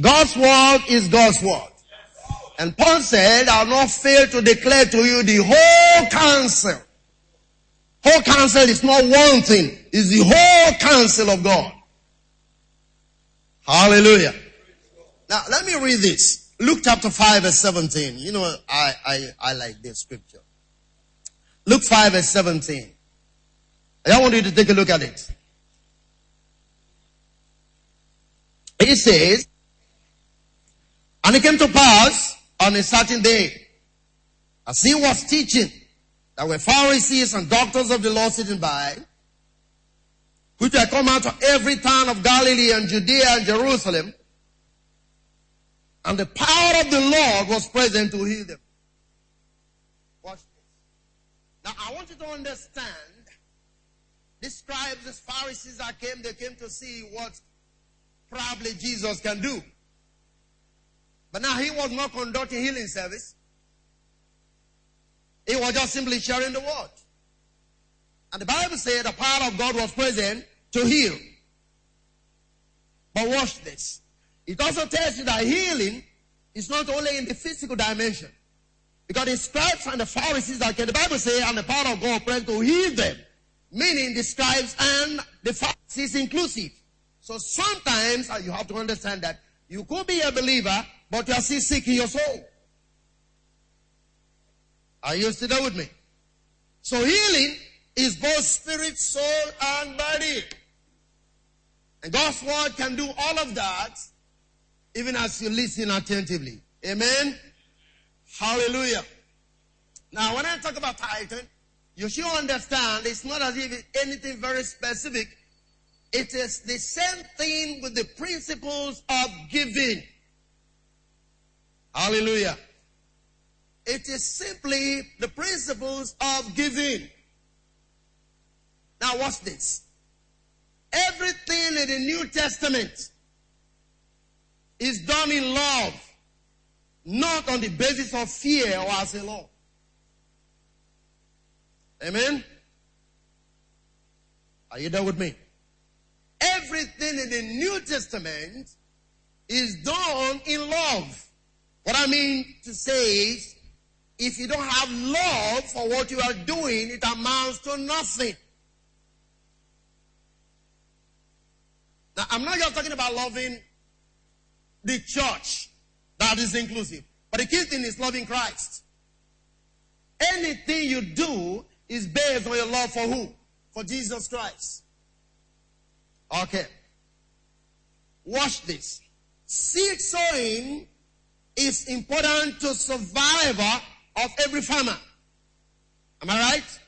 God's word is God's word. And Paul said, I'll not fail to declare to you the whole counsel. Whole counsel is not one thing. It's the whole counsel of God. Hallelujah. Now let me read this. Luke chapter 5 verse 17. You know, I, I, I like this scripture. Luke 5 verse 17. I want you to take a look at it. It says, and it came to pass on a certain day, as he was teaching, there were Pharisees and doctors of the law sitting by, which had come out of every town of Galilee and Judea and Jerusalem, and the power of the Lord was present to heal them. Watch this. Now I want you to understand, these scribes, these Pharisees that came, they came to see what probably Jesus can do. But now he was not conducting healing service. He was just simply sharing the word. And the Bible said the power of God was present to heal. But watch this. It also tells you that healing is not only in the physical dimension. Because the scribes and the Pharisees, like the Bible says, and the power of God present to heal them. Meaning the scribes and the Pharisees inclusive. So sometimes uh, you have to understand that you could be a believer but you are still sick in your soul. Are you still there with me? So healing is both spirit, soul, and body. And God's word can do all of that even as you listen attentively. Amen? Hallelujah. Now, when I talk about tithing, you should understand it's not as if it's anything very specific. It is the same thing with the principles of giving. Hallelujah. It is simply the principles of giving. Now watch this. Everything in the New Testament is done in love, not on the basis of fear or as a law. Amen? Are you there with me? Everything in the New Testament is done in love. What I mean to say is, if you don't have love for what you are doing, it amounts to nothing. Now, I'm not just talking about loving the church. That is inclusive. But the key thing is loving Christ. Anything you do is based on your love for who? For Jesus Christ. Okay. Watch this. Seed sowing is important to survival of every farmer. Am I right?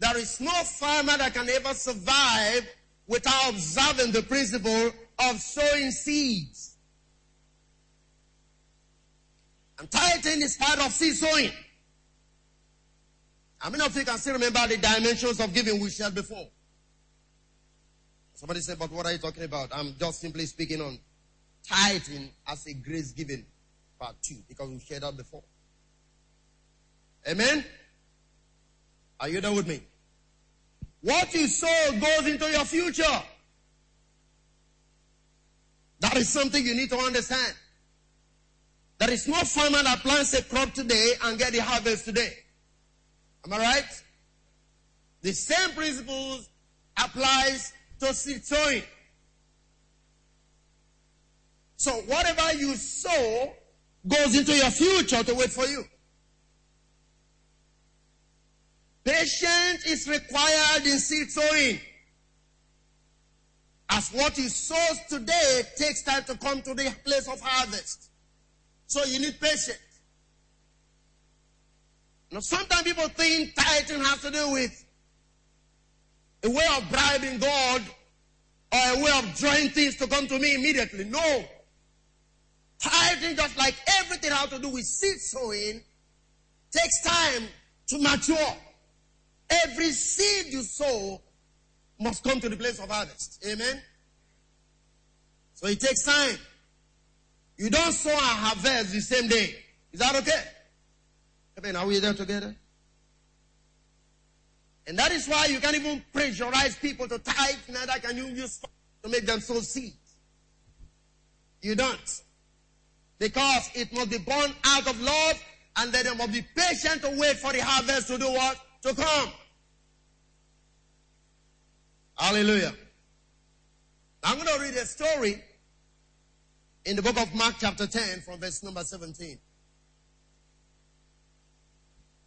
There is no farmer that can ever survive without observing the principle of sowing seeds. And tithing is part of seed sowing. How many of you can still remember the dimensions of giving we shared before? Somebody said, but what are you talking about? I'm just simply speaking on tithing as a grace given part two because we shared that before. Amen? Are you there with me? What you sow goes into your future. That is something you need to understand. There is no farmer that plants a crop today and get the harvest today. Am I right? The same principles applies to seed sowing. So whatever you sow goes into your future to wait for you. Patience is required in seed sowing. As what you sow today takes time to come to the place of harvest. So you need patience. Now sometimes people think tithing has to do with a way of bribing God or a way of drawing things to come to me immediately. No. Tithing, just like everything has to do with seed sowing, takes time to mature. Every seed you sow must come to the place of harvest. Amen. So it takes time. You don't sow and harvest the same day. Is that okay? Amen. Are we there together? And that is why you can't even pressurize people to tithe, neither can you use to make them sow seeds. You don't. Because it must be born out of love and then you must be patient to wait for the harvest to do what? To come. Hallelujah. I'm going to read a story in the book of Mark chapter 10 from verse number 17.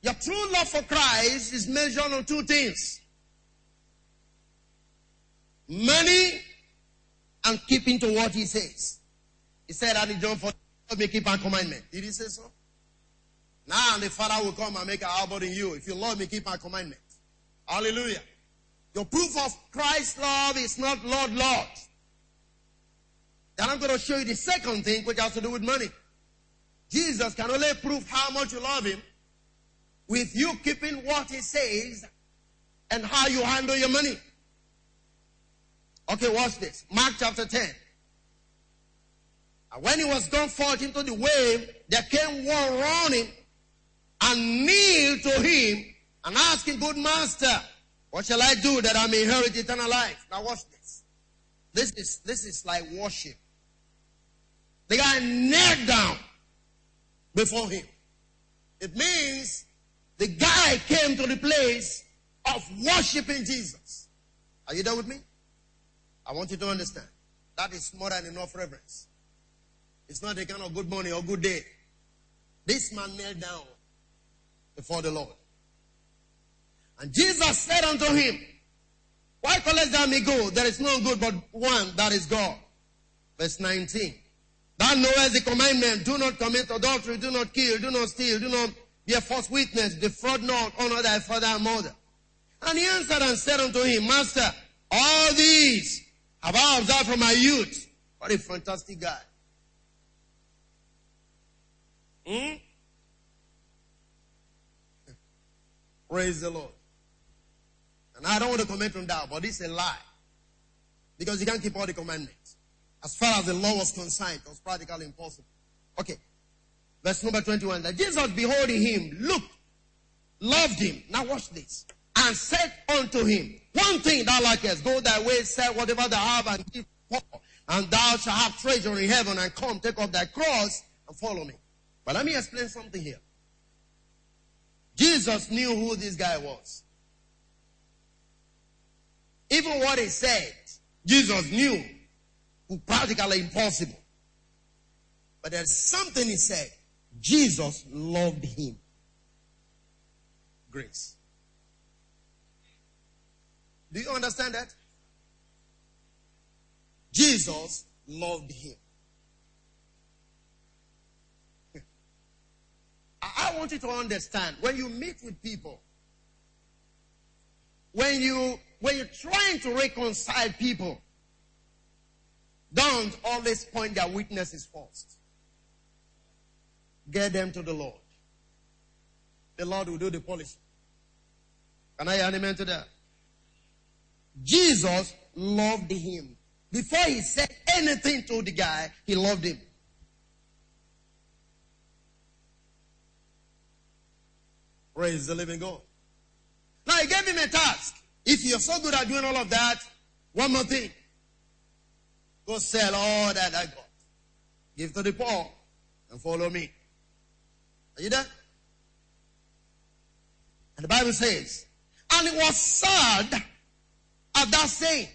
Your true love for Christ is measured on two things. Money and keeping to what he says. He said that in John 4, me keep my commandment. Did he say so? Now the Father will come and make an album in you. If you love me, keep my commandment. Hallelujah. Your proof of Christ's love is not Lord, Lord. Then I'm going to show you the second thing, which has to do with money. Jesus can only prove how much you love him with you keeping what he says and how you handle your money. Okay, watch this. Mark chapter 10. And when he was gone forth into the wave, there came one running and kneeled to him and asked him, Good master, what shall I do that I may inherit eternal life? Now watch this. This is, this is like worship. The guy knelt down before him. It means the guy came to the place of worshiping Jesus. Are you there with me? I want you to understand. That is more than enough reverence. It's not a kind of good morning or good day. This man knelt down before the Lord. And Jesus said unto him, Why callest thou me good? There is none good but one, that is God. Verse 19. Thou knowest the commandment, do not commit adultery, do not kill, do not steal, do not be a false witness, defraud not, honor thy father and mother. And he answered and said unto him, Master, all these have I observed from my youth. What a fantastic guy. Hmm? Praise the Lord. And I don't want to comment on that, but it's a lie. Because you can't keep all the commandments. As far as the law was concerned, it was practically impossible. Okay. Verse number 21. That Jesus beholding him, looked, loved him. Now watch this. And said unto him, One thing thou likest, go thy way, sell whatever thou have and give poor, and thou shalt have treasure in heaven, and come, take up thy cross, and follow me. But let me explain something here. Jesus knew who this guy was. Even what he said, Jesus knew was practically impossible. But there's something he said. Jesus loved him. Grace. Do you understand that? Jesus loved him. I want you to understand when you meet with people, when you when you're trying to reconcile people, don't always point their weaknesses first. Get them to the Lord. The Lord will do the polishing. Can I amen to that? Jesus loved him. Before he said anything to the guy, he loved him. Praise the living God. Now he gave him a task. If you're so good at doing all of that, one more thing. Go sell all that I got. Give to the poor and follow me. Are you there? And the Bible says, and it was sad at that saying.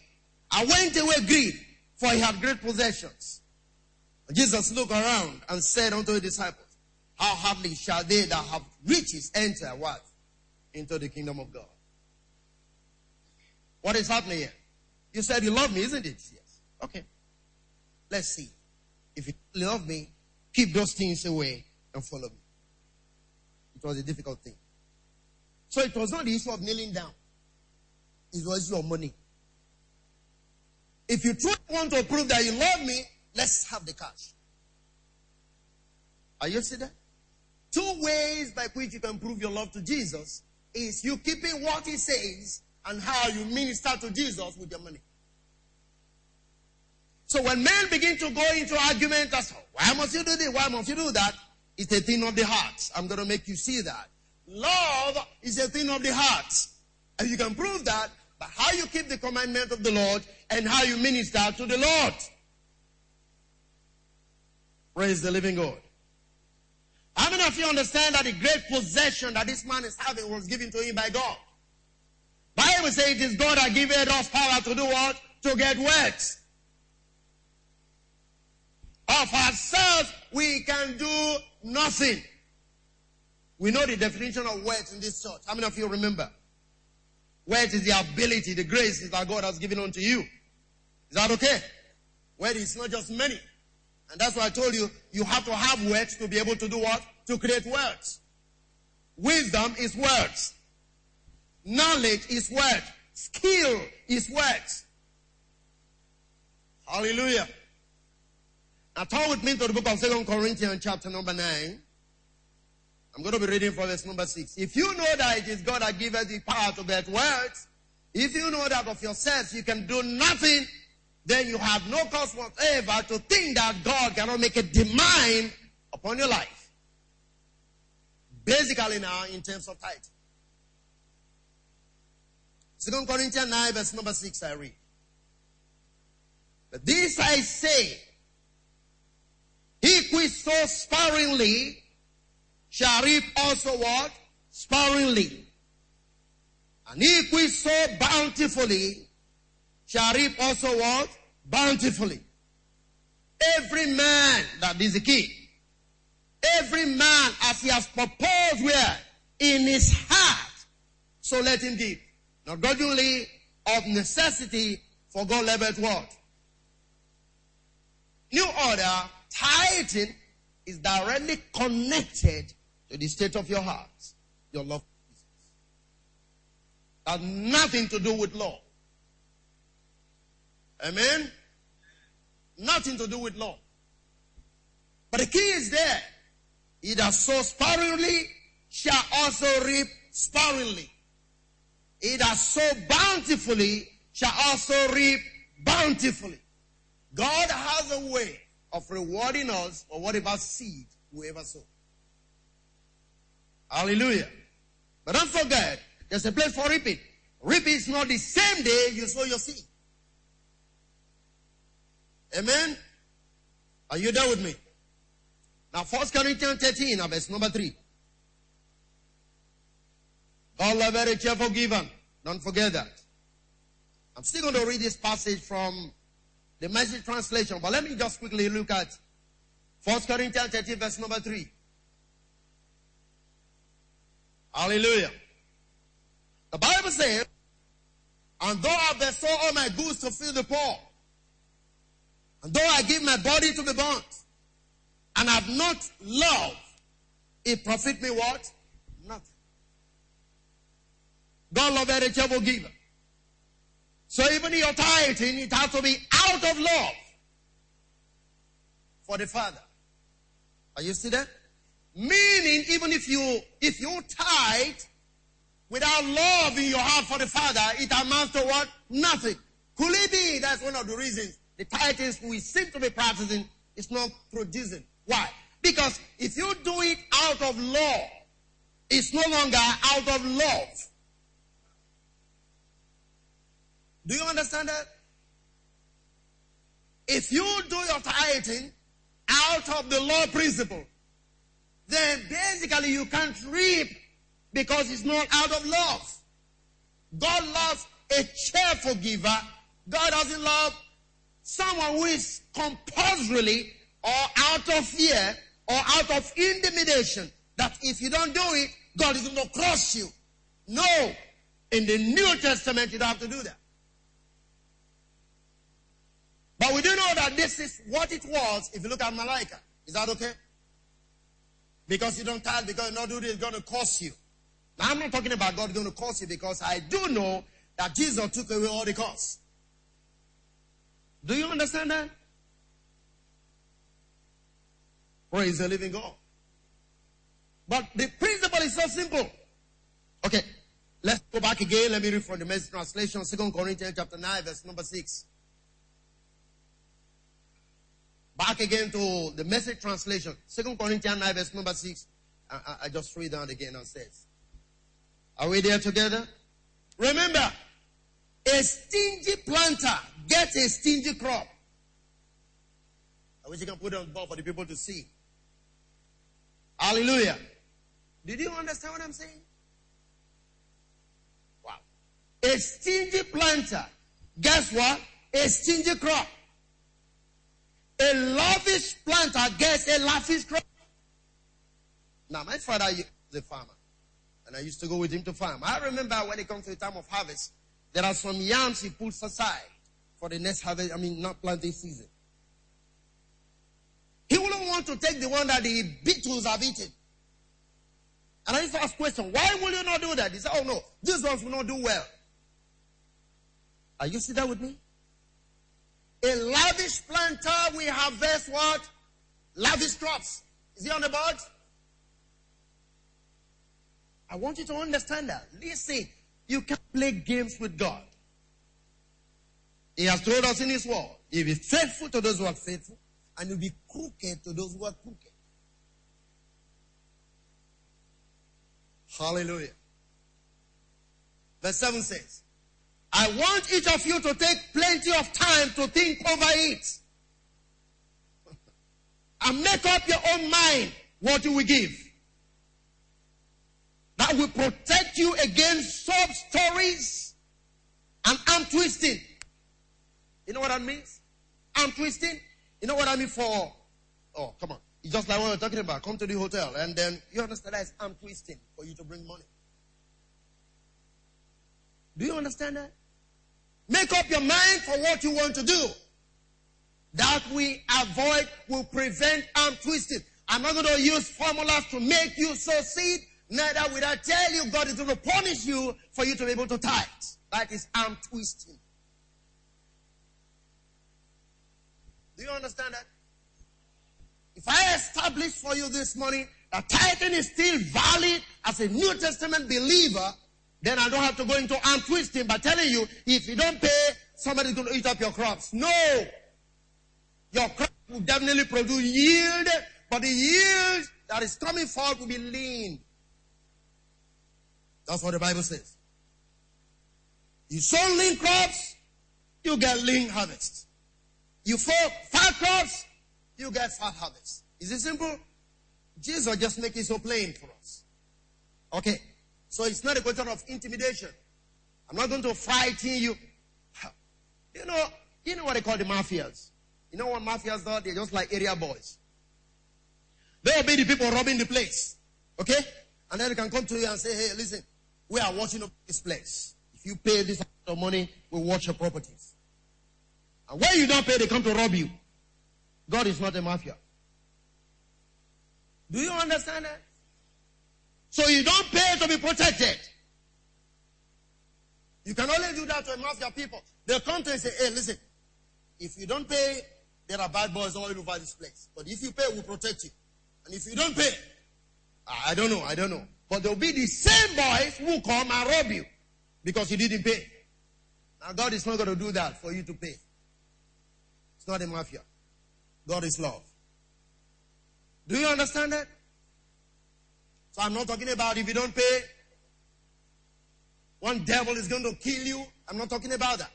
I went away grieved, for he had great possessions. And Jesus looked around and said unto the disciples, how hardly shall they that have riches enter what? Into the kingdom of God. What is happening here? You said you love me, isn't it? Yes. Okay. Let's see. If you love me, keep those things away and follow me. It was a difficult thing. So it was not the issue of kneeling down. It was your money. If you truly want to prove that you love me, let's have the cash. Are you see that? Two ways by which you can prove your love to Jesus is you keeping what he says and how you minister to Jesus with your money. So when men begin to go into argument as why must you do this? Why must you do that? It's a thing of the heart. I'm going to make you see that. Love is a thing of the heart. And you can prove that by how you keep the commandment of the Lord and how you minister to the Lord. Praise the living God. How many of you understand that the great possession that this man is having was given to him by God? Bible says it is God that giveth us power to do what? To get wealth. Of ourselves, we can do nothing. We know the definition of wealth in this church. How many of you remember? Wealth is the ability, the grace that God has given unto you. Is that okay? Wealth is not just money. And that's why I told you, you have to have words to be able to do what? To create words. Wisdom is words. Knowledge is words. Skill is words. Hallelujah. Now turn with me to the book of Second Corinthians chapter number 9. I'm going to be reading from verse number 6. If you know that it is God that giveth the power to get words, if you know that of yourself you can do nothing, then you have no cause whatever to think that God cannot make a demand upon your life. Basically now, in terms of tithe. Second Corinthians 9 verse number 6 I read. But this I say, he who sows sparingly shall reap also what? Sparingly. And he who sow bountifully shall reap also what? Bountifully. Every man, that is the key. Every man as he has proposed where? In his heart. So let him give. Not grudgingly of necessity for God loveth what? New order, tithing is directly connected to the state of your heart, your love. Has nothing to do with law. Amen? Nothing to do with law. But the key is there. He that sows sparingly shall also reap sparingly. He that sow bountifully shall also reap bountifully. God has a way of rewarding us for whatever seed we ever sow. Hallelujah. But don't forget, there's a place for reaping. Reaping is not the same day you sow your seed. Amen. Are you there with me? Now, First Corinthians 13, verse number 3. God love very cheerful giver. Don't forget that. I'm still going to read this passage from the message translation, but let me just quickly look at First Corinthians 13, verse number 3. Hallelujah. The Bible says, and though I bestow all my goods to feed the poor, and though I give my body to be burnt, and have not love, it profit me what? Nothing. God love every cheerful giver. So even your tithing, it has to be out of love for the Father. Are you see that? Meaning, even if you if you tithe without love in your heart for the Father, it amounts to what? Nothing. Could it be that's one of the reasons the tithes we seem to be practicing is not producing? Why? Because if you do it out of law, it's no longer out of love. Do you understand that? If you do your tithing out of the law principle, then basically you can't reap because it's not out of love. God loves a cheerful giver. God doesn't love someone who is compulsorily or out of fear or out of intimidation that if you don't do it, God is going to cross you. No. In the New Testament, you don't have to do that. But we do know that this is what it was if you look at Malachi. Is that okay? Because you don't tithe, because you don't do this, it's going to cost you. Now, I'm not talking about God going to cost you because I do know that Jesus took away all the costs. Do you understand that? Praise the living God. But the principle is so simple. Okay, let's go back again. Let me read from the message translation, Second Corinthians chapter 9, verse number 6. Back again to the message translation. Second Corinthians 9 verse number 6. I, I, I just read that again and says. Are we there together? Remember, a stingy planter gets a stingy crop. I wish you can put it on board for the people to see. Hallelujah. Did you understand what I'm saying? Wow. A stingy planter, guess what? A stingy crop. A lavish planter gets a lavish crop. Now, my father is a farmer, and I used to go with him to farm. I remember when it comes to the time of harvest, there are some yams he pulls aside for the next harvest, I mean, not planting season. He wouldn't want to take the one that the beetles have eaten. And I used to ask question, why will you not do that? He said, oh no, these ones will not do well. Are you see that with me? A lavish planter will harvest what? Lavish crops. Is he on the board? I want you to understand that. Listen, you can't play games with God. He has told us in His word, He'll be faithful to those who are faithful, and He'll be crooked to those who are crooked. Hallelujah. Verse 7 says, I want each of you to take plenty of time to think over it. and make up your own mind what you will give. That will protect you against sob stories and arm twisting. You know what that means? Arm twisting. You know what I mean for, oh, come on. It's just like what we're talking about. Come to the hotel and then you understand that it's arm twisting for you to bring money. Do you understand that? Make up your mind for what you want to do. That we avoid will prevent arm twisting. I'm not going to use formulas to make you succeed. Neither will I tell you God is going to punish you for you to be able to tithe. That is arm twisting. Do you understand that? If I establish for you this morning that tithing is still valid as a New Testament believer, then I don't have to go into arm twisting by telling you if you don't pay, somebody's going to eat up your crops. No. Your crop will definitely produce yield, but the yield that is coming forth will be lean. That's what the Bible says. You sow lean crops, you get lean harvest. You sow fat crops, you get fat harvest. Is it simple? Jesus just make it so plain for us. Okay. So it's not a question of intimidation. I'm not going to frighten you. You know, you know what they call the mafias. You know what mafias are? They're just like area boys. They'll be the people robbing the place. Okay? And then they can come to you and say, hey, listen, we are watching this place. If you pay this amount of money, we'll watch your properties. And when you don't pay, they come to rob you. God is not a mafia. Do you understand that? So you don't pay to be protected. You can only do that to a mafia people. They'll come to and say, hey, listen, if you don't pay, there are bad boys all over this place. But if you pay, we'll protect you. And if you don't pay, I don't know, I don't know. But there'll be the same boys who come and rob you because you didn't pay. Now God is not going to do that for you to pay. It's not a mafia. God is love. Do you understand that? So I'm not talking about if you don't pay, one devil is going to kill you. I'm not talking about that.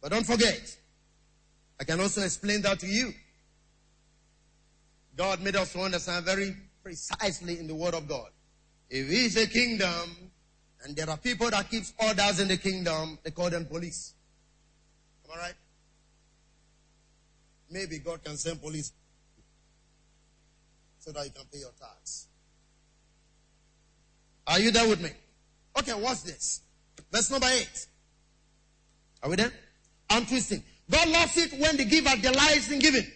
But don't forget, I can also explain that to you. God made us to understand very precisely in the Word of God. If it's a kingdom, and there are people that keeps orders in the kingdom, they call them police. Am I right? Maybe God can send police so that you can pay your tax. Are you there with me? Okay, what's this? Verse number eight. Are we there? I'm twisting. God loves it when the giver delights in giving.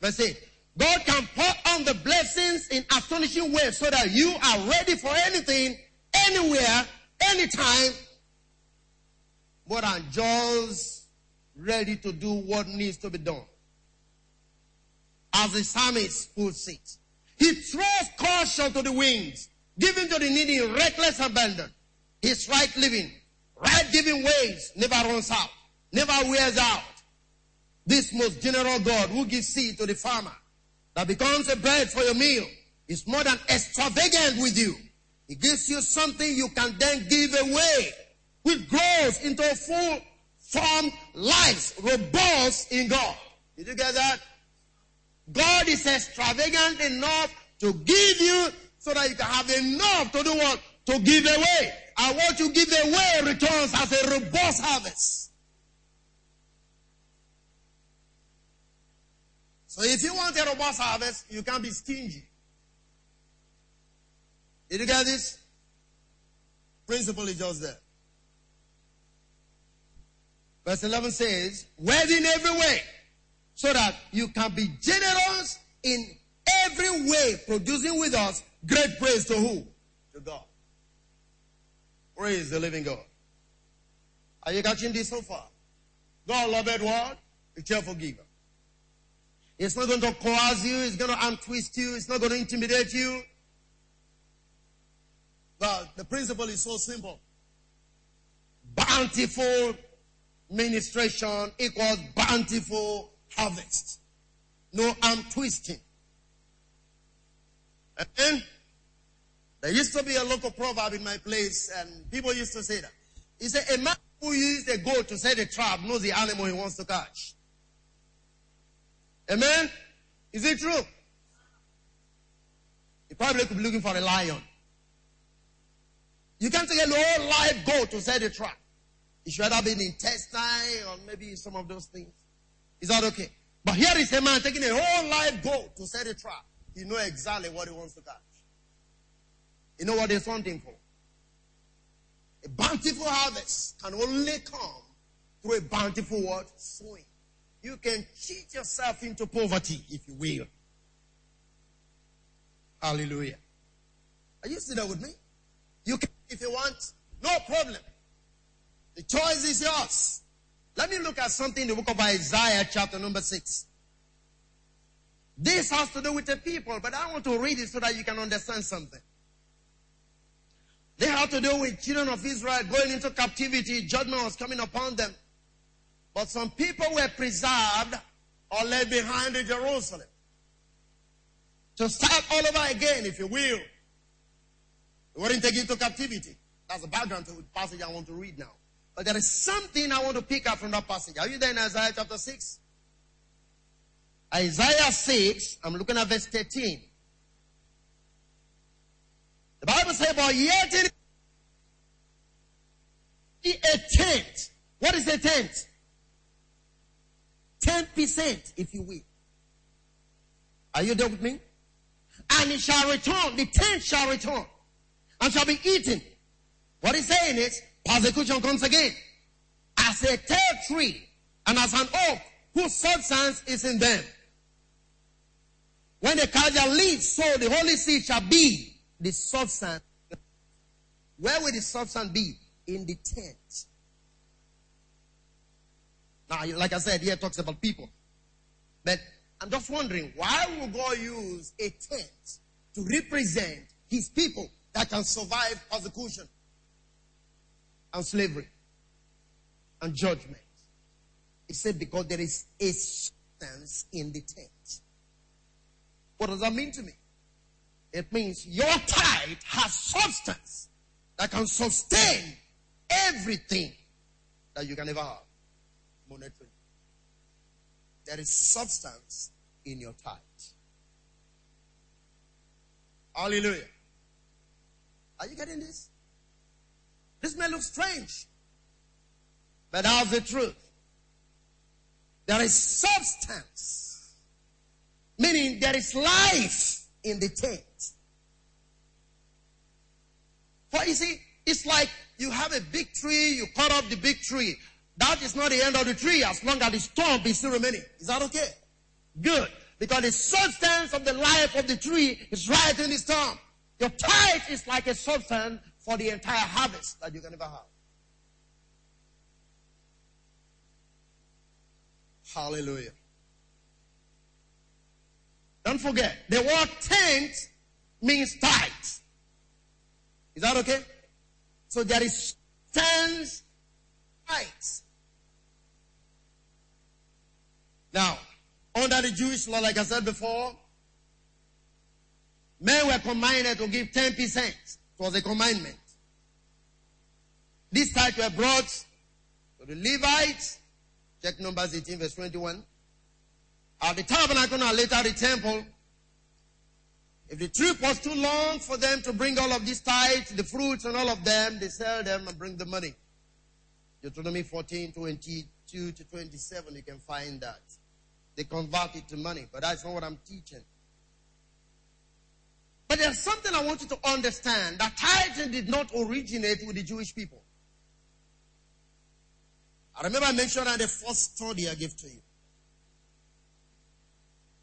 Verse 8. God can pour on the blessings in astonishing ways so that you are ready for anything, anywhere, anytime, more than just ready to do what needs to be done as the psalmist puts it. He throws caution to the winds, giving to the needy reckless abandon. His right living, right giving ways never runs out, never wears out. This most general God who gives seed to the farmer that becomes a bread for your meal is more than extravagant with you. It gives you something you can then give away, which grows into a full transformed lives, robust in God. Did you get that? God is extravagant enough to give you so that you can have enough to do what? To give away. And what you give away returns as a robust harvest. So if you want a robust harvest, you can't be stingy. Did you get this? Principle is just there. Verse 11 says, Wed in every way, so that you can be generous in every way, producing with us great praise to who? To God. Praise the living God. Are you catching this so far? God loved what? A cheerful giver. It's not going to coerce you, it's going to untwist you, it's not going to intimidate you. But the principle is so simple. Bountiful ministration equals bountiful harvest. No arm twisting. And there used to be a local proverb in my place, and people used to say that. He said, A man who uses a goat to set a trap knows the animal he wants to catch. Amen? Is it true? He probably could be looking for a lion. You can't take a whole live goat to set a trap. It should either be an intestine or maybe some of those things. Is that okay? But here is a man taking a whole live goat to set a trap. He knows exactly what he wants to catch. You know what he's hunting for? A bountiful harvest can only come through a bountiful what? Sowing. You can cheat yourself into poverty, if you will. Hallelujah. Are you still there with me? You can, if you want, no problem. The choice is yours. Let me look at something in the book of Isaiah, chapter number 6. This has to do with the people, but I want to read it so that you can understand something. They had to do with children of Israel going into captivity. Judgment was coming upon them. But some people were preserved or left behind in Jerusalem. To start all over again, if you will. They weren't taken into captivity. That's the background to the passage I want to read now. But there is something I want to pick up from that passage. Are you there in Isaiah chapter 6? Isaiah 6, I'm looking at verse 13. The Bible says, but yet in a tent. What is a tent? 10%, if you will. Are you there with me? And it shall return, the tent shall return, and shall be eaten. What he's saying is, persecution comes again. As a tall tree, and as an oak, whose substance is in them. When the their leaves, so the holy seed shall be the substance. Where will the substance be? In the tent. Now, like I said, here talks about people. But I'm just wondering, why would God use a tent to represent his people that can survive persecution and slavery and judgment? He said, because there is a substance in the tent. What does that mean to me? It means your tithe has substance that can sustain everything that you can ever have. Monetary. There is substance in your tithe. Hallelujah. Are you getting this? This may look strange, but that's the truth. There is substance Meaning there is life in the tent. For you see, it's like you have a big tree, you cut off the big tree. That is not the end of the tree as long as the stump is still remaining. Is that okay? Good. Because the substance of the life of the tree is right in the stump. Your tithe is like a substance for the entire harvest that you can ever have. Hallelujah. Don't forget, the word tent means tight. Is that okay? So there is tens tight. Now, under the Jewish law, like I said before, men were commanded to give 10%. It was a commandment. These tithes were brought to the Levites, check Numbers 18 verse 21. At the tabernacle and later the temple, if the trip was too long for them to bring all of these tithes, the fruits and all of them, they sell them and bring the money. Deuteronomy 14, 22 to 27, you can find that. They convert it to money, but that's not what I'm teaching. But there's something I want you to understand that tithing did not originate with the Jewish people. I remember I mentioned that the first study I gave to you.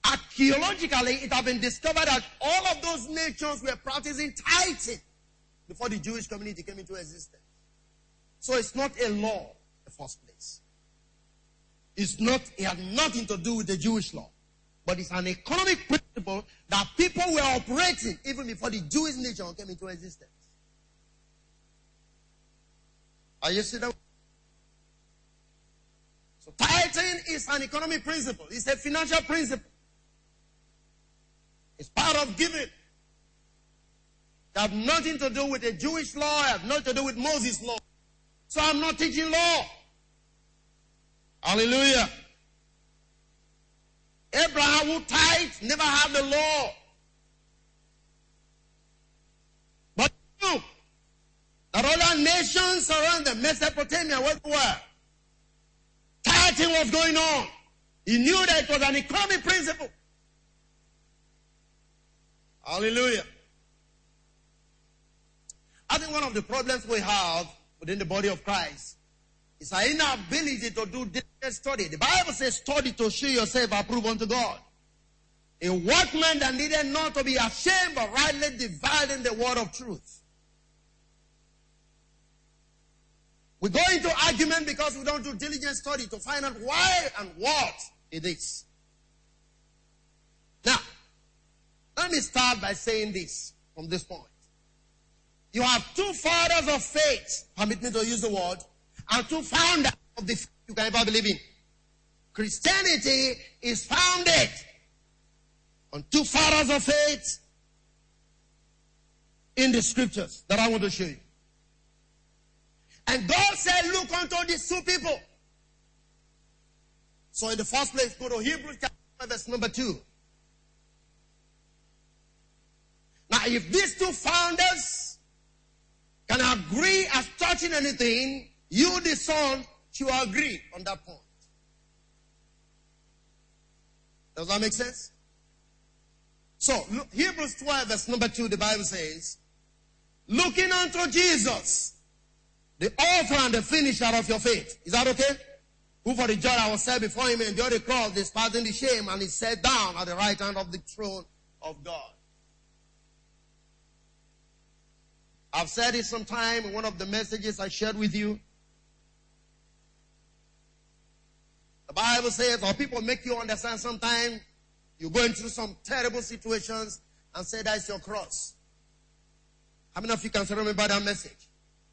Archaeologically, it has been discovered that all of those nations were practicing tithing before the Jewish community came into existence. So it's not a law in the first place. It's not, it had nothing to do with the Jewish law. But it's an economic principle that people were operating even before the Jewish nation came into existence. Are you seeing that? So tithing is an economic principle. It's a financial principle. It's part of giving. It have nothing to do with the Jewish law. It have nothing to do with Moses' law. So I'm not teaching law. Hallelujah. Abraham who tithed never had the law. But you that other nations around the Mesopotamia where were, tithing was going on. He knew that it was an economic principle. Hallelujah. I think one of the problems we have within the body of Christ is our inability to do diligent study. The Bible says study to show yourself approved unto God. A workman that needed not to be ashamed but rightly dividing the word of truth. We go into argument because we don't do diligent study to find out why and what it is. Now, let me start by saying this from this point. You have two fathers of faith, permit me to use the word, and two founders of the faith you can ever believe in. Christianity is founded on two fathers of faith in the scriptures that I want to show you. And God said, look unto these two people. So in the first place, go to Hebrews chapter verse number 2. Now, if these two founders can agree as touching anything, you, son, should agree on that point. Does that make sense? So, look, Hebrews 12, verse number 2, the Bible says, Looking unto Jesus, the author and the finisher of your faith. Is that okay? Who for the joy I was set before him endured the cross, despising the shame, and is set down at the right hand of the throne of God. I've said it sometime in one of the messages I shared with you. The Bible says, or people make you understand sometimes you're going through some terrible situations and say that's your cross. How many of you can remember that message?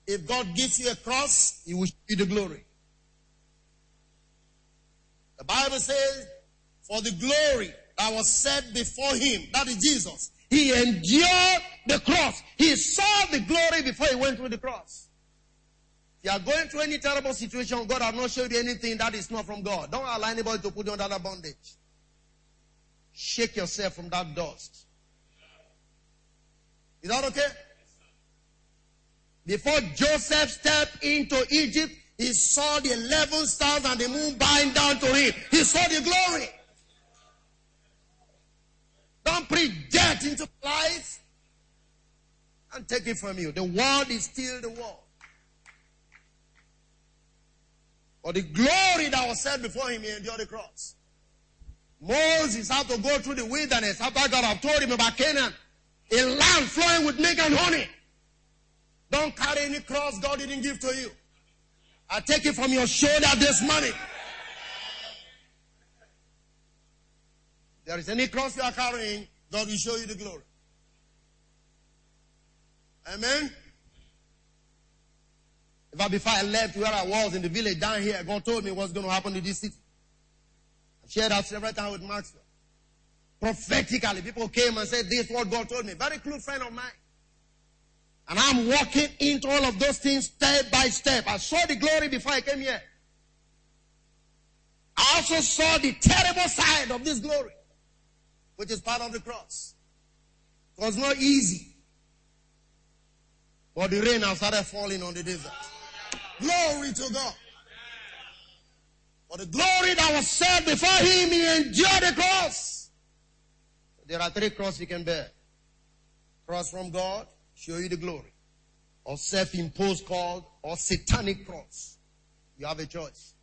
If God gives you a cross, He will show you the glory. The Bible says, for the glory that was set before Him, that is Jesus, he endured the cross. He saw the glory before he went through the cross. If you are going through any terrible situation, God has not showed you anything that is not from God. Don't allow anybody to put you under that bondage. Shake yourself from that dust. Is that okay? Before Joseph stepped into Egypt, he saw the 11 stars and the moon bowing down to him. He saw the glory. Don't death into life and take it from you. The world is still the world. But the glory that was set before him, he endured the cross. Moses had to go through the wilderness after God had told him about Canaan. A land flowing with milk and honey. Don't carry any cross God didn't give to you. I take it from your shoulder this morning. There is any cross you are carrying, God will show you the glory. Amen. If I before I left where I was in the village down here, God told me what's going to happen to this city. I shared that several times with Maxwell. Prophetically, people came and said, This is what God told me. Very close friend of mine. And I'm walking into all of those things step by step. I saw the glory before I came here. I also saw the terrible side of this glory, which is part of the cross. It was not easy. But the rain has started falling on the desert. Glory to God. For the glory that was set before him, he endured the cross. There are three crosses you can bear. Cross from God, show you the glory. Or self-imposed called, or satanic cross. You have a choice.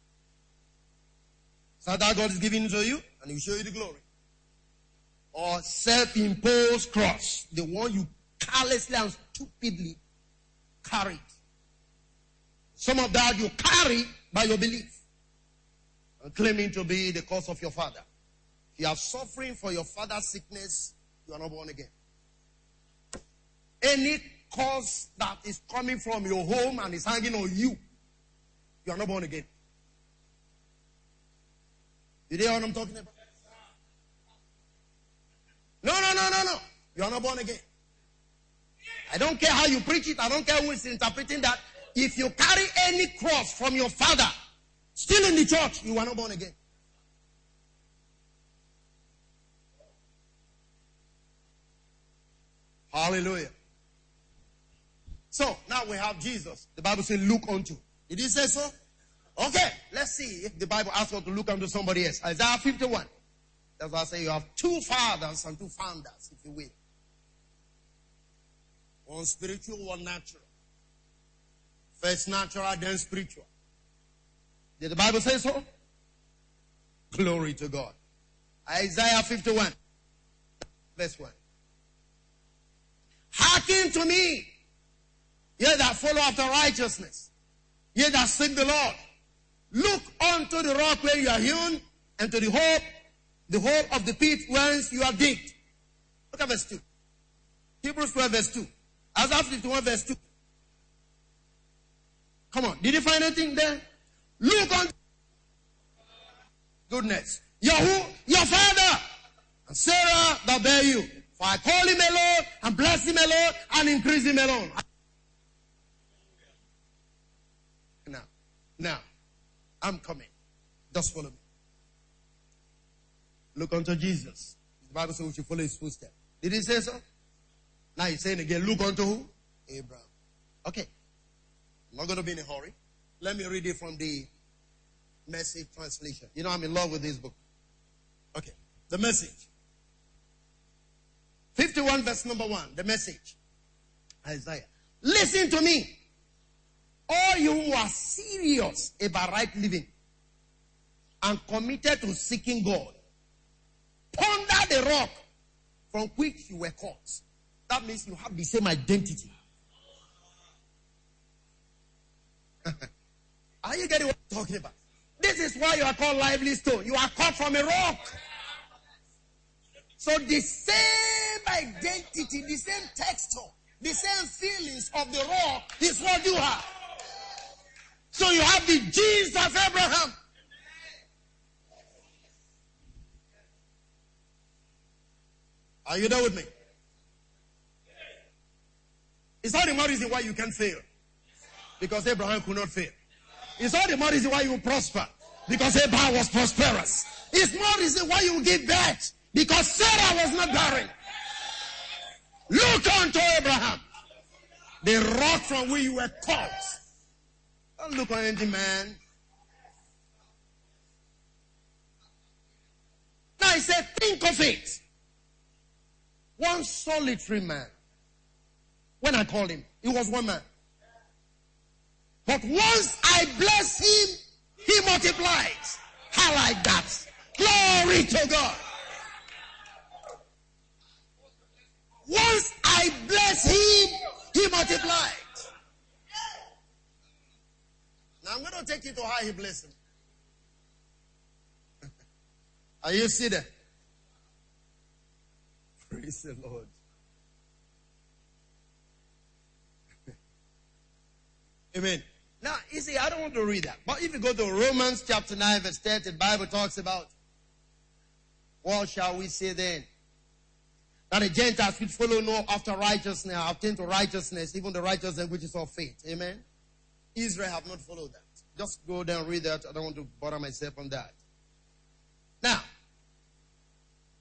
So that God is giving to you, and he will show you the glory. Or self-imposed cross. The one you carelessly and stupidly carried. Some of that you carry by your belief. Claiming to be the cause of your father. If you are suffering for your father's sickness, you are not born again. Any cause that is coming from your home and is hanging on you, you are not born again. You hear what I'm talking about? No, no, no, no, no. You are not born again. I don't care how you preach it. I don't care who is interpreting that. If you carry any cross from your father, still in the church, you are not born again. Hallelujah. So now we have Jesus. The Bible says, look unto. Did he say so? Okay, let's see if the Bible asks us to look unto somebody else. Isaiah 51. That's why I say you have two fathers and two founders, if you will. One spiritual, one natural. First natural, then spiritual. Did the Bible say so? Glory to God. Isaiah 51, verse 1. Hearken to me, ye that follow after righteousness, ye that seek the Lord. Look unto the rock where you are hewn, and to the hope, the hole of the pit whence you are digged. Look at verse 2. Hebrews 12, verse 2. Isaiah 51, verse 2. Come on. Did you find anything there? Look on goodness. Who? Your father. And Sarah that bear you. For I call him alone and bless him alone and increase him alone. Now, now, I'm coming. Just follow me. Look unto Jesus. The Bible says we should follow his footsteps. Did he say so? Now he's saying again, look unto who? Abraham. Okay. I'm not going to be in a hurry. Let me read it from the message translation. You know, I'm in love with this book. Okay. The message. 51 verse number 1. The message. Isaiah. Listen to me. All you who are serious about right living and committed to seeking God, ponder the rock from which you were caught. That means you have the same identity. are you getting what I'm talking about? This is why you are called lively stone. You are caught from a rock. So the same identity, the same texture, the same feelings of the rock is what you have. So you have the genes of Abraham. Are you there with me? It's not the more reason why you can fail. Because Abraham could not fail. It's not the more reason why you prosper. Because Abraham was prosperous. It's more reason why you give birth. Because Sarah was not barren. Look unto Abraham. The rock from where you were caught. Don't look on any man. Now he said, think of it. One solitary man when I called him. He was one man. But once I bless him, he multiplies. I like that. Glory to God. Once I bless him, he multiplies. Now I'm going to take you to how he blessed him. Are you seated? Praise the Lord. Amen. Now, you see, I don't want to read that. But if you go to Romans chapter 9, verse 10, the Bible talks about what shall we say then? That the Gentiles which follow no after righteousness obtain to righteousness, even the righteousness which is of faith. Amen. Israel have not followed that. Just go there and read that. I don't want to bother myself on that. Now,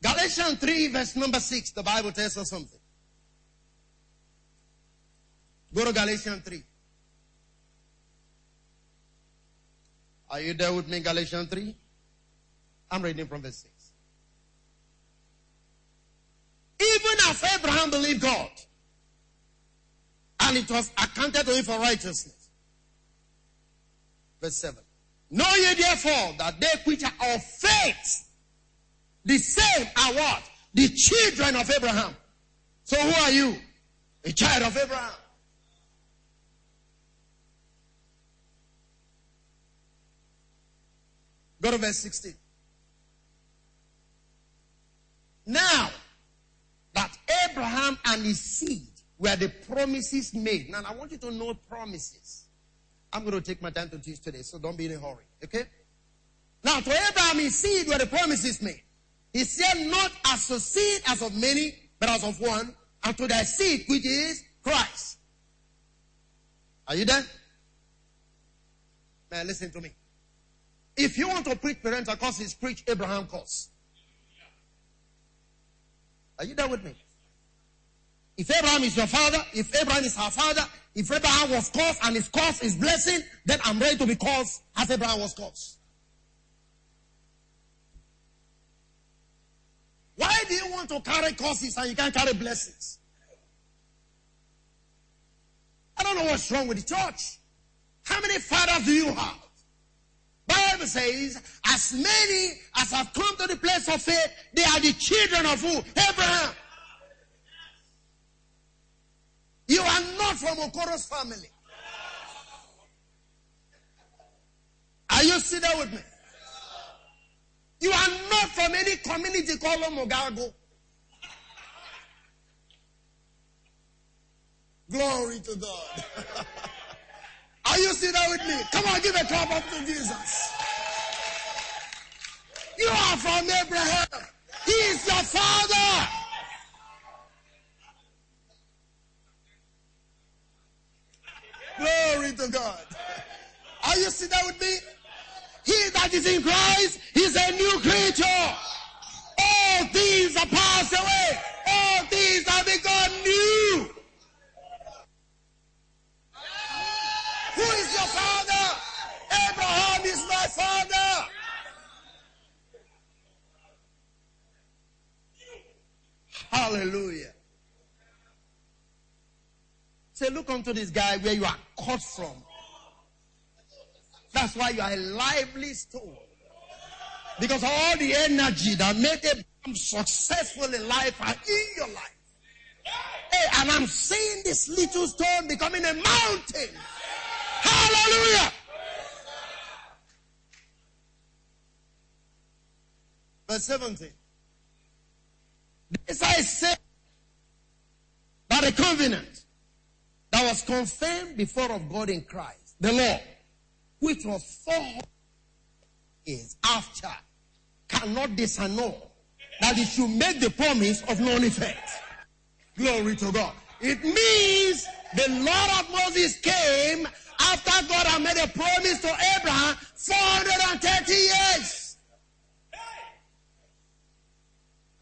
Galatians 3, verse number 6, the Bible tells us something. Go to Galatians 3. Are you there with me, Galatians 3? I'm reading from verse 6. Even as Abraham believed God, and it was accounted to him for righteousness. Verse 7. Know ye therefore that they which are of faith, the same are what? The children of Abraham. So who are you? A child of Abraham. Go to verse 16. Now that Abraham and his seed were the promises made. Now I want you to know promises. I'm going to take my time to teach today, so don't be in a hurry. Okay? Now to Abraham his seed were the promises made. He said, not as a seed as of many, but as of one, and to their seed, which is Christ. Are you there? Man, listen to me. If you want to preach parental curses, preach Abraham curse. Are you there with me? If Abraham is your father, if Abraham is our father, if Abraham was cursed and his curse is blessing, then I'm ready to be cursed as Abraham was cursed. Why do you want to carry curses and you can't carry blessings? I don't know what's wrong with the church. How many fathers do you have? Bible says, as many as have come to the place of faith, they are the children of who? Abraham. You are not from Okoro's family. Are you sitting with me? You are not from any community called Mogago. Glory to God. Are you sitting with me? Come on, give a clap up to Jesus. You are from Abraham. He is your father. Glory to God. Are you sitting with me? He that is in Christ is a new creature. All things are passed away. All things are become new. Who is your father? Abraham is my father. Hallelujah. Say, look unto this guy where you are cut from. That's why you are a lively stone. Because all the energy that made Abraham successful in life are in your life. Hey, and I'm seeing this little stone becoming a mountain. Hallelujah. Verse 17. This I say by the covenant that was confirmed before of God in Christ, the law, which was four years after, cannot disannul that it should make the promise of non effect. Glory to God. It means the Lord of Moses came after God had made a promise to Abraham 430 years.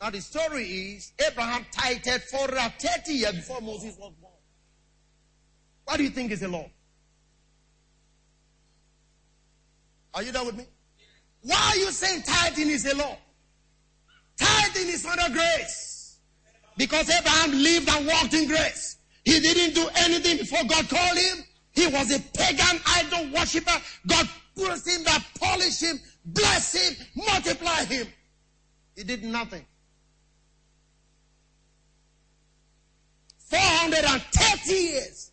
Now the story is Abraham tithed 430 years before Moses was born. What do you think is the law? Are you done with me? Why are you saying tithing is a law? Tithing is under grace. Because Abraham lived and walked in grace. He didn't do anything before God called him. He was a pagan idol worshiper. God put him that polish him, bless him, multiply him. He did nothing. 430 years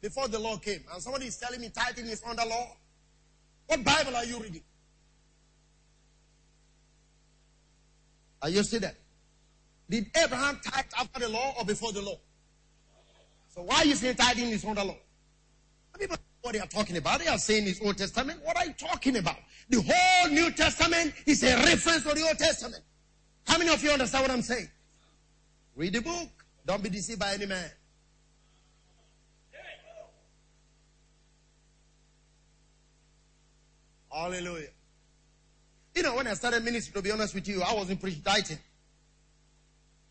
before the law came. And somebody is telling me tithing is under law. What Bible are you reading? Are you still there? Did Abraham tithe after the law or before the law? So why you saying tithing is under law? People what they are talking about. They are saying it's Old Testament. What are you talking about? The whole New Testament is a reference to the Old Testament. How many of you understand what I'm saying? Read the book. Don't be deceived by any man. Hallelujah. You know, when I started ministry, to be honest with you, I wasn't preaching.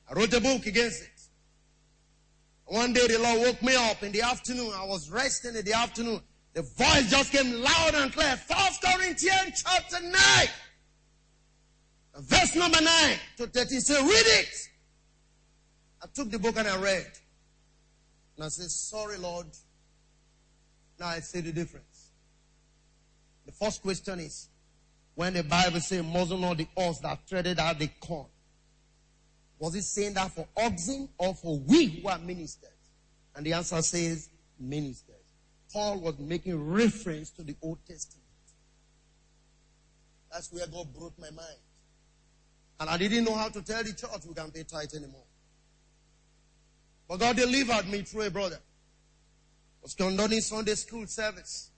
I wrote a book against it. One day the Lord woke me up in the afternoon. I was resting in the afternoon. The voice just came loud and clear. First Corinthians chapter 9. Verse number 9 to 30. Say, read it. I took the book and I read. And I said, sorry, Lord. Now I see the difference. The first question is, when the Bible says, muzzle not the ox that treaded out the corn. Was it saying that for oxen or for we who are ministers? And the answer says ministers. Paul was making reference to the Old Testament. That's where God broke my mind. And I didn't know how to tell the church we can't pay tithe anymore. But God delivered me through a brother. I was conducting Sunday school service.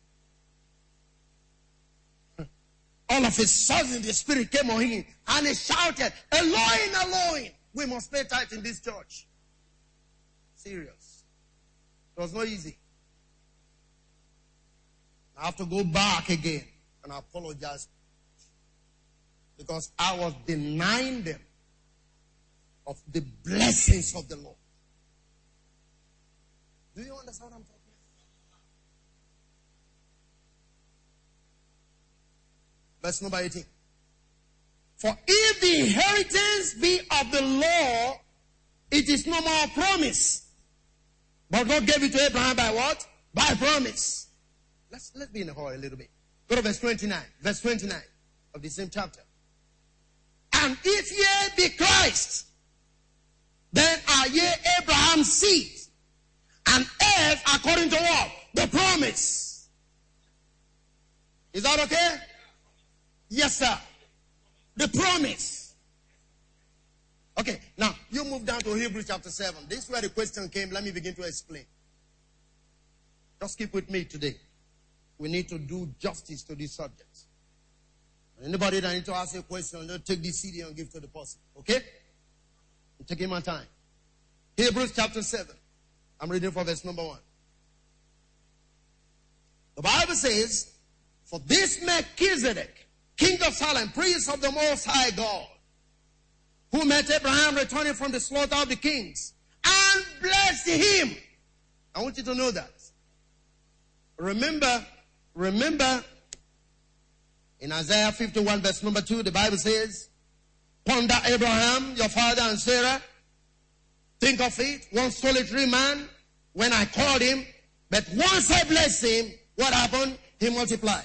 All of a sudden the spirit came on him and he shouted, Elohim, Elohim, we must pay tithe in this church. Serious. It was not easy. I have to go back again and apologize because I was denying them of the blessings of the Lord. Do you understand what I'm talking about? Verse number 18. For if the inheritance be of the law, it is no more a promise. But God gave it to Abraham by what? By promise. Let's, let's be in a hurry a little bit. Go to verse 29. Verse 29 of the same chapter. And if ye be Christ, then are ye Abraham's seed and heirs according to what? The promise. Is that okay? Yes, sir. The promise. Okay, now you move down to Hebrews chapter 7. This is where the question came. Let me begin to explain. Just keep with me today we need to do justice to these subjects. Anybody that needs to ask a question, just take this CD and give to the person. Okay? I'm taking my time. Hebrews chapter 7. I'm reading for verse number 1. The Bible says, For this Melchizedek, king of Salem, priest of the Most High God, who met Abraham returning from the slaughter of the kings, and blessed him. I want you to know that. Remember, Remember, in Isaiah 51 verse number 2, the Bible says, Ponder Abraham, your father and Sarah. Think of it, one solitary man, when I called him, but once I blessed him, what happened? He multiplied.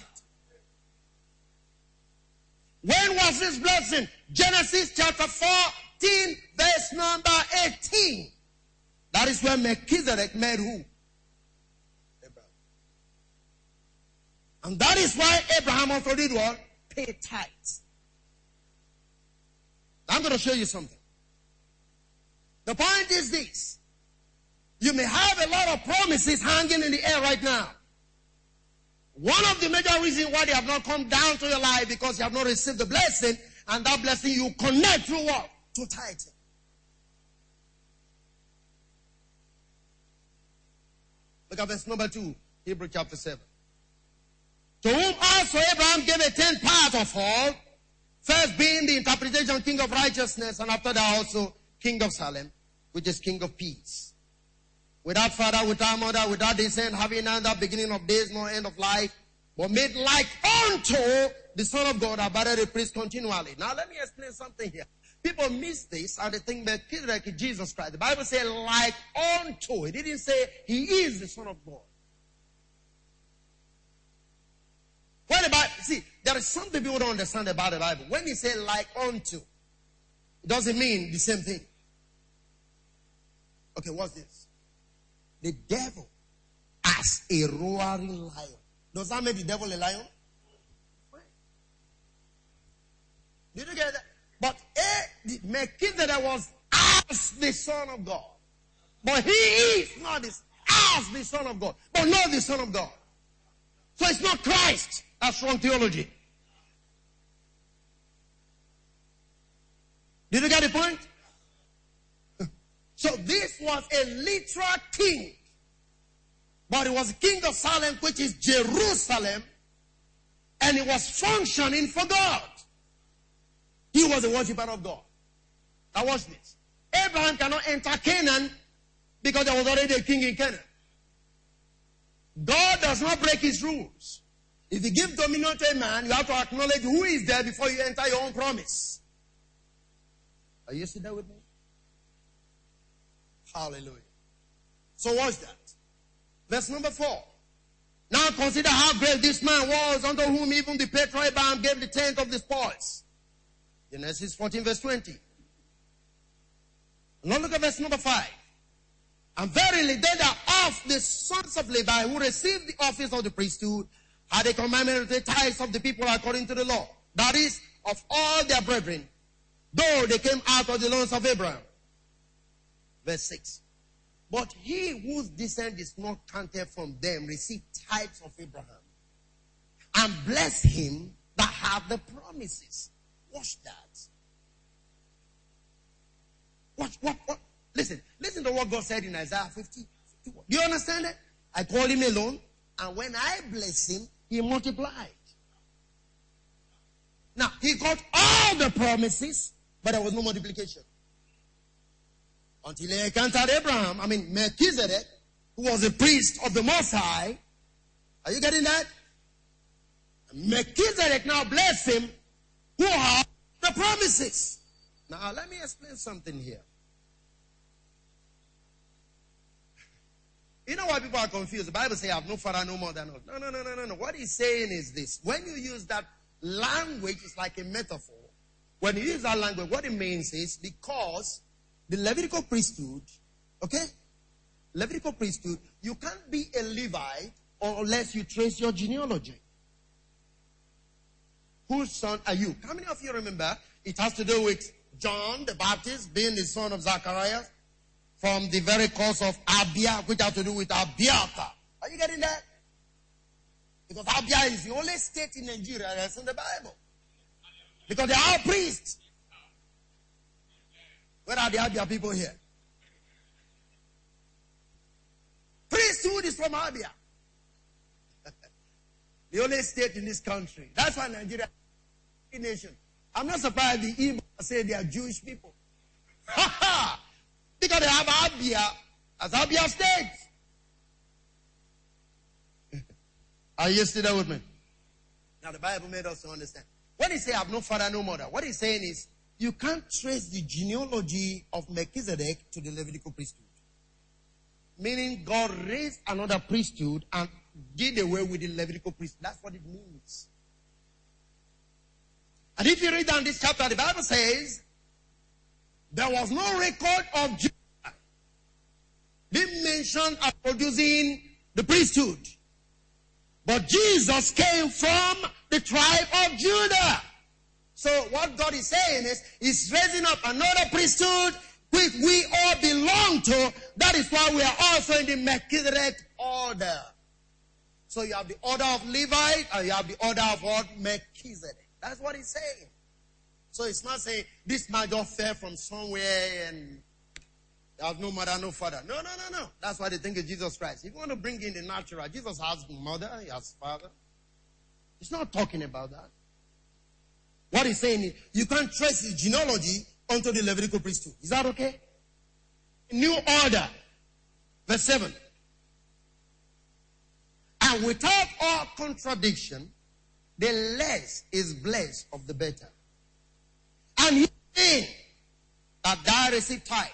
When was this blessing? Genesis chapter 14, verse number 18. That is when Melchizedek met who? Abraham. And that is why Abraham also did what? Pay tithes. I'm going to show you something. The point is this. You may have a lot of promises hanging in the air right now. One of the major reasons why they have not come down to your life because you have not received the blessing, and that blessing you connect through what? To tithing. Look at verse number two, Hebrew chapter 7. To whom also Abraham gave a tenth part of all, first being the interpretation king of righteousness, and after that also king of Salem, which is king of peace. Without father, without mother, without descent, having neither beginning of days nor end of life, but made like unto the Son of God, abided a priest continually. Now let me explain something here. People miss this and they think that like Jesus Christ. The Bible says like unto. It didn't say he is the Son of God. The Bible, see, there is something people don't understand about the Bible. When he say like unto, it doesn't mean the same thing. Okay, what's this? The devil as a roaring lion. Does that make the devil a lion? Did you get that? But eh, the Melchizedek was as the son of God. But he is not this, as the son of God. But not the son of God. So it's not Christ. That's wrong theology. Did you get the point? So this was a literal king. But it was king of Salem, which is Jerusalem. And he was functioning for God. He was a worshiper of God. Now watch this. Abraham cannot enter Canaan because there was already a king in Canaan. God does not break his rules. If you give dominion to a man, you have to acknowledge who is there before you enter your own promise. Are you sitting there with me? Hallelujah. So watch that? Verse number four. Now consider how great this man was, unto whom even the Abraham gave the tenth of the spoils. Genesis 14 verse 20. Now look at verse number five. And verily they that of the sons of Levi who received the office of the priesthood had a commandment of the tithes of the people according to the law. That is, of all their brethren, though they came out of the loins of Abraham. Verse 6. But he whose descent is not counted from them received tithes of Abraham and bless him that have the promises. Watch that. Watch, what, what? Listen, listen to what God said in Isaiah 50. 51. Do you understand it? I call him alone, and when I bless him, he multiplied. Now, he got all the promises, but there was no multiplication. Until he encountered Abraham, I mean Melchizedek, who was a priest of the Most High. Are you getting that? Melchizedek now bless him who have the promises. Now, let me explain something here. You know why people are confused? The Bible says, I have no father, no mother. No, no, no, no, no, no. What he's saying is this. When you use that language, it's like a metaphor. When you use that language, what it means is because the Levitical priesthood, okay? Levitical priesthood, you can't be a Levite unless you trace your genealogy. Whose son are you? How many of you remember it has to do with John the Baptist being the son of Zacharias from the very cause of Abia, which has to do with Abiathar. Are you getting that? Because Abia is the only state in Nigeria that's in the Bible. Because they are priests. Where are the Abia people here? Priesthood is from Abia. the only state in this country. That's why Nigeria is a nation. I'm not surprised the Igbo say they are Jewish people. because they have Abia as Abia state. are you still there with me? Now the Bible made us understand. When he say I have no father, no mother, what he's saying is you can't trace the genealogy of Melchizedek to the Levitical priesthood. Meaning God raised another priesthood and did away with the Levitical priesthood. That's what it means. And if you read down this chapter, the Bible says there was no record of Judah being mentioned as producing the priesthood. But Jesus came from the tribe of Judah. So what God is saying is, He's raising up another priesthood which we all belong to. That is why we are also in the Melchizedek order. So you have the order of Levite and you have the order of what? Melchizedek. That's what he's saying. So it's not saying this man just fell from somewhere and have no mother, no father. No, no, no, no. That's why they think of Jesus Christ. If you want to bring in the natural, Jesus has mother, he has father. He's not talking about that. What he's saying is, you can't trace his genealogy onto the Levitical priesthood. Is that okay? New order. Verse 7. And without all contradiction, the less is blessed of the better. And he saying that thou receive tithe.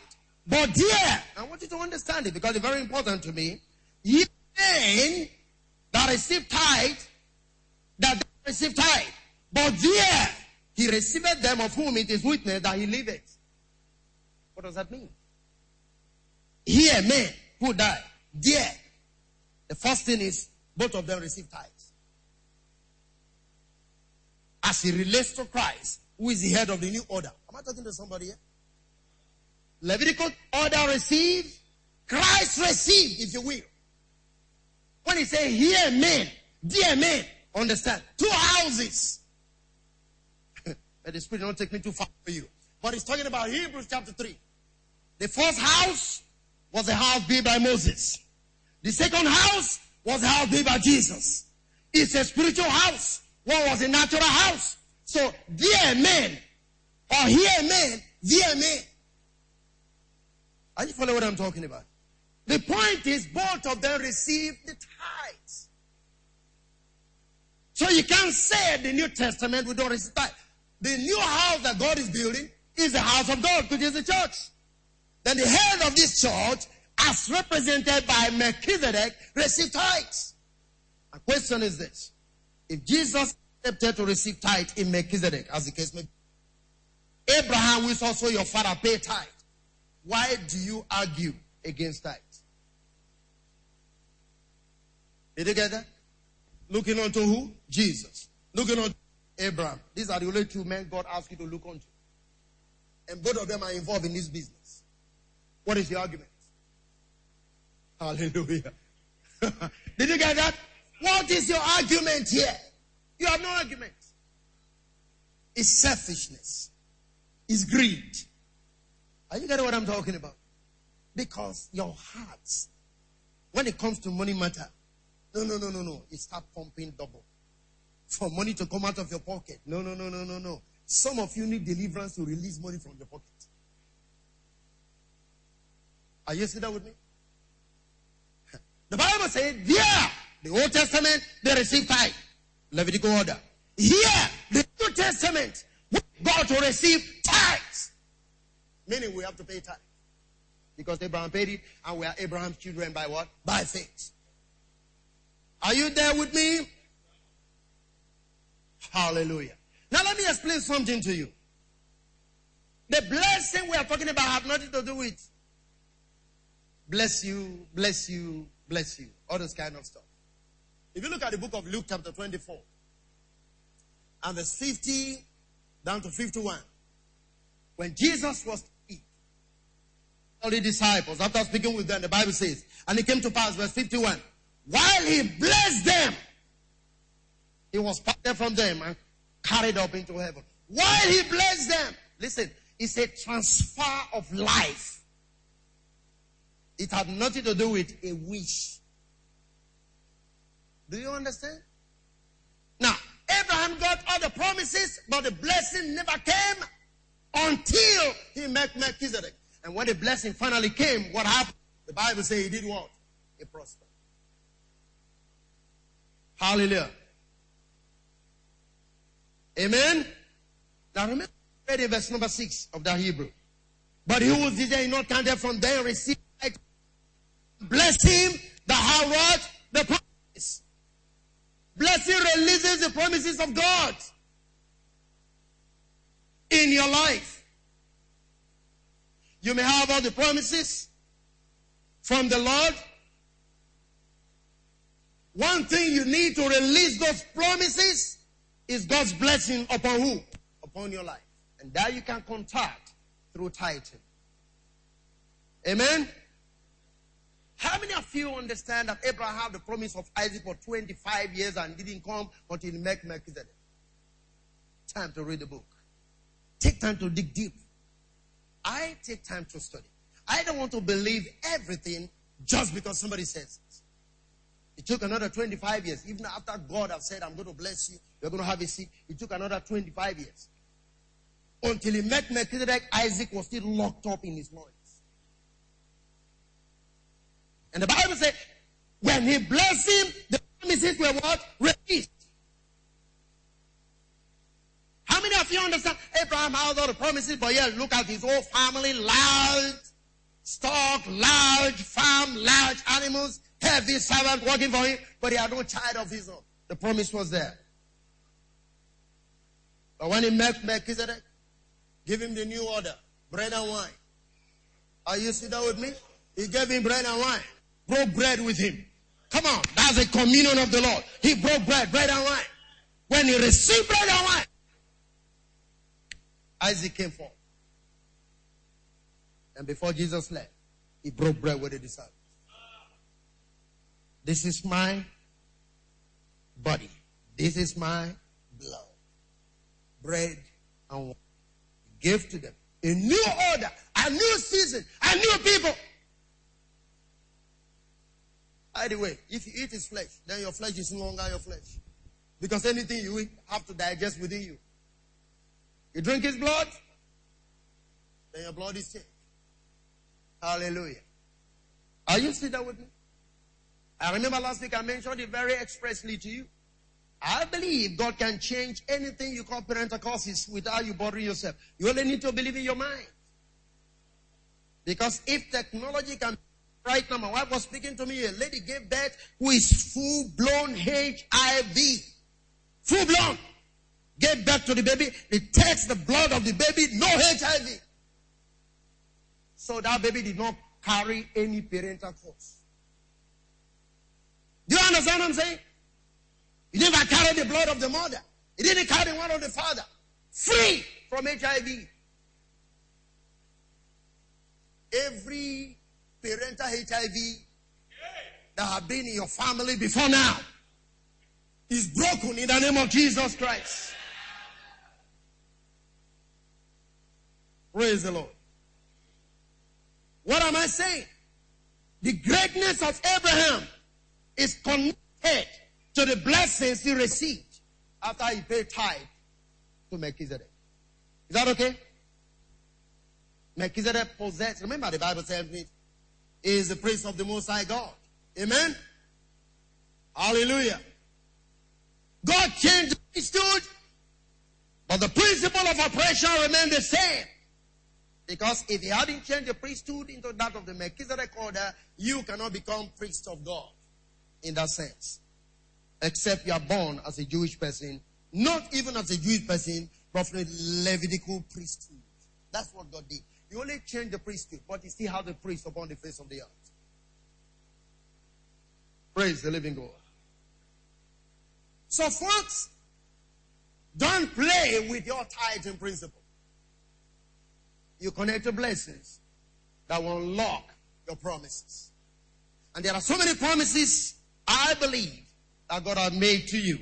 But dear, I want you to understand it because it's very important to me. Ye saying that receive tithe, that receive tithe. But dear, he received them of whom it is witness that he liveth. What does that mean? Here, men who die, There, The first thing is both of them receive tithes. As he relates to Christ, who is the head of the new order. Am I talking to somebody here? Levitical order received, Christ received, if you will. When he say, here men, dear men, understand, two houses. Let the Spirit not take me too far for you. But he's talking about Hebrews chapter 3. The first house was a house built by Moses. The second house was a house built by Jesus. It's a spiritual house. One was a natural house. So, dear men, or hear men, dear men. Are you following what I'm talking about? The point is both of them received the tithes. So you can't say the New Testament don't receive tithes. The new house that God is building is the house of God, which is the church. Then the head of this church, as represented by Melchizedek, received tithes. My question is this. If Jesus accepted to receive tithe in Melchizedek, as the case may be, Abraham, is also your father, pay tithe. Why do you argue against tithe? Did you get that? Looking unto who? Jesus. Looking unto Abraham. These are the only two men God asked you to look unto. And both of them are involved in this business. What is the argument? Hallelujah. Did you get that? What is your argument here? You have no argument. It's selfishness. It's greed. Are you getting what I'm talking about? Because your hearts, when it comes to money matter, no, no, no, no, no. It start pumping double. For money to come out of your pocket. No, no, no, no, no, no. Some of you need deliverance to release money from your pocket. Are you sitting with me? The Bible says, there, the Old Testament, they receive tithe. Levitical order. Here, the New Testament, God to receive tithes. Meaning we have to pay tithe. Because Abraham paid it, and we are Abraham's children by what? By faith. Are you there with me? Hallelujah. Now let me explain something to you. The blessing we are talking about have nothing to do with bless you, bless you, bless you, all this kind of stuff. If you look at the book of Luke chapter 24 and verse 50 down to 51, when Jesus was all the disciples, after speaking with them, the Bible says, and it came to pass, verse 51, while he blessed them, he was parted from them and carried up into heaven. While he blessed them, listen, it's a transfer of life. It had nothing to do with a wish. Do you understand? Now, Abraham got all the promises, but the blessing never came until he met Melchizedek. And when the blessing finally came, what happened? The Bible says he did what? He prospered. Hallelujah. Amen. Now remember, read in verse number six of the Hebrew. But he who did not counted from there received bless him that? The promise. Blessing releases the promises of God in your life. You may have all the promises from the Lord, one thing you need to release those promises is God's blessing upon who? Upon your life. And that you can contact through tithing. Amen? How many of you understand that Abraham had the promise of Isaac for 25 years and didn't come until he met Melchizedek? Time to read the book. Take time to dig deep. I take time to study. I don't want to believe everything just because somebody says it took another 25 years. Even after God had said, I'm going to bless you, you're going to have a seed. It took another 25 years. Until he met Melchizedek, Isaac was still locked up in his loins. And the Bible said, when he blessed him, the promises were what? Released. How many of you understand? Abraham had all the promises, but yeah, look at his whole family, large stock, large farm, large animals, heavy servant working for him, but he had no child of his own. The promise was there. But when he met Melchizedek, give him the new order, bread and wine. Are you sitting with me? He gave him bread and wine. Broke bread with him. Come on, that's a communion of the Lord. He broke bread, bread and wine. When he received bread and wine, Isaac came forth. And before Jesus left, he broke bread with the disciples. This is my body. This is my blood. Bread and water. Give to them a new order, a new season, a new people. By the way, if you eat his flesh, then your flesh is no longer your flesh. Because anything you eat have to digest within you. You drink his blood, then your blood is changed. Hallelujah. Are you there with me? I remember last week I mentioned it very expressly to you. I believe God can change anything you call parental causes without you bothering yourself. You only need to believe in your mind. Because if technology can, right now, my wife was speaking to me, a lady gave birth who is full blown HIV. Full blown. Gave birth to the baby. It takes the blood of the baby, no HIV. So that baby did not carry any parental cause. Do you understand what I'm saying? He didn't carry the blood of the mother. He didn't carry one of the father. Free from HIV. Every parental HIV that have been in your family before now is broken in the name of Jesus Christ. Praise the Lord. What am I saying? The greatness of Abraham is connected to the blessings he received after he paid tithe to Melchizedek. Is that okay? Melchizedek possessed, remember the Bible says it is the priest of the Most High God. Amen? Hallelujah. God changed the priesthood, but the principle of operation remained the same. Because if he hadn't changed the priesthood into that of the Melchizedek order, you cannot become priest of God in that sense. Except you are born as a Jewish person, not even as a Jewish person, but from a Levitical priesthood. That's what God did. He only changed the priesthood, but he still had the priest upon the face of the earth. Praise the living God. So folks, don't play with your tithing principle you connect to blessings that will unlock your promises. And there are so many promises I believe that God has made to you.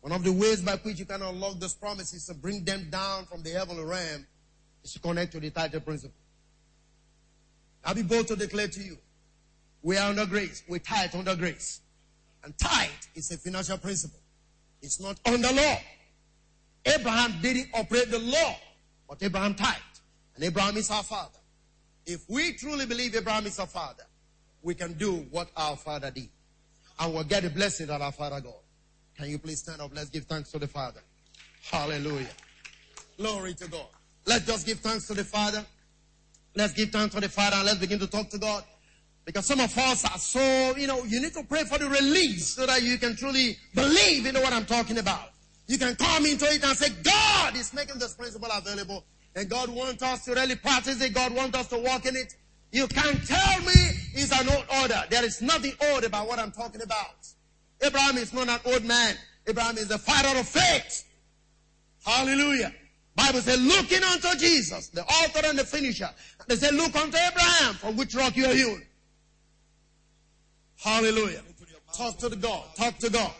One of the ways by which you can unlock those promises and bring them down from the heavenly realm is to connect to the title principle. I'll be bold to declare to you, we are under grace. We're tithe under grace. And tithe is a financial principle. It's not under law. Abraham didn't operate the law, but Abraham tithed. And Abraham is our father. If we truly believe Abraham is our father, we can do what our father did. And we'll get the blessing that our father God. Can you please stand up? Let's give thanks to the Father. Hallelujah. Glory to God. Let's just give thanks to the Father. Let's give thanks to the Father and let's begin to talk to God. Because some of us are so, you know, you need to pray for the release so that you can truly believe in what I'm talking about. You can come into it and say, God is making this principle available and God wants us to really practice it. God wants us to walk in it. You can't tell me it's an old order. There is nothing old about what I'm talking about. Abraham is not an old man. Abraham is the father of faith. Hallelujah. Bible says, looking unto Jesus, the author and the finisher. They say, look unto Abraham, from which rock you are hewn. Hallelujah. Talk to the God. Talk to God.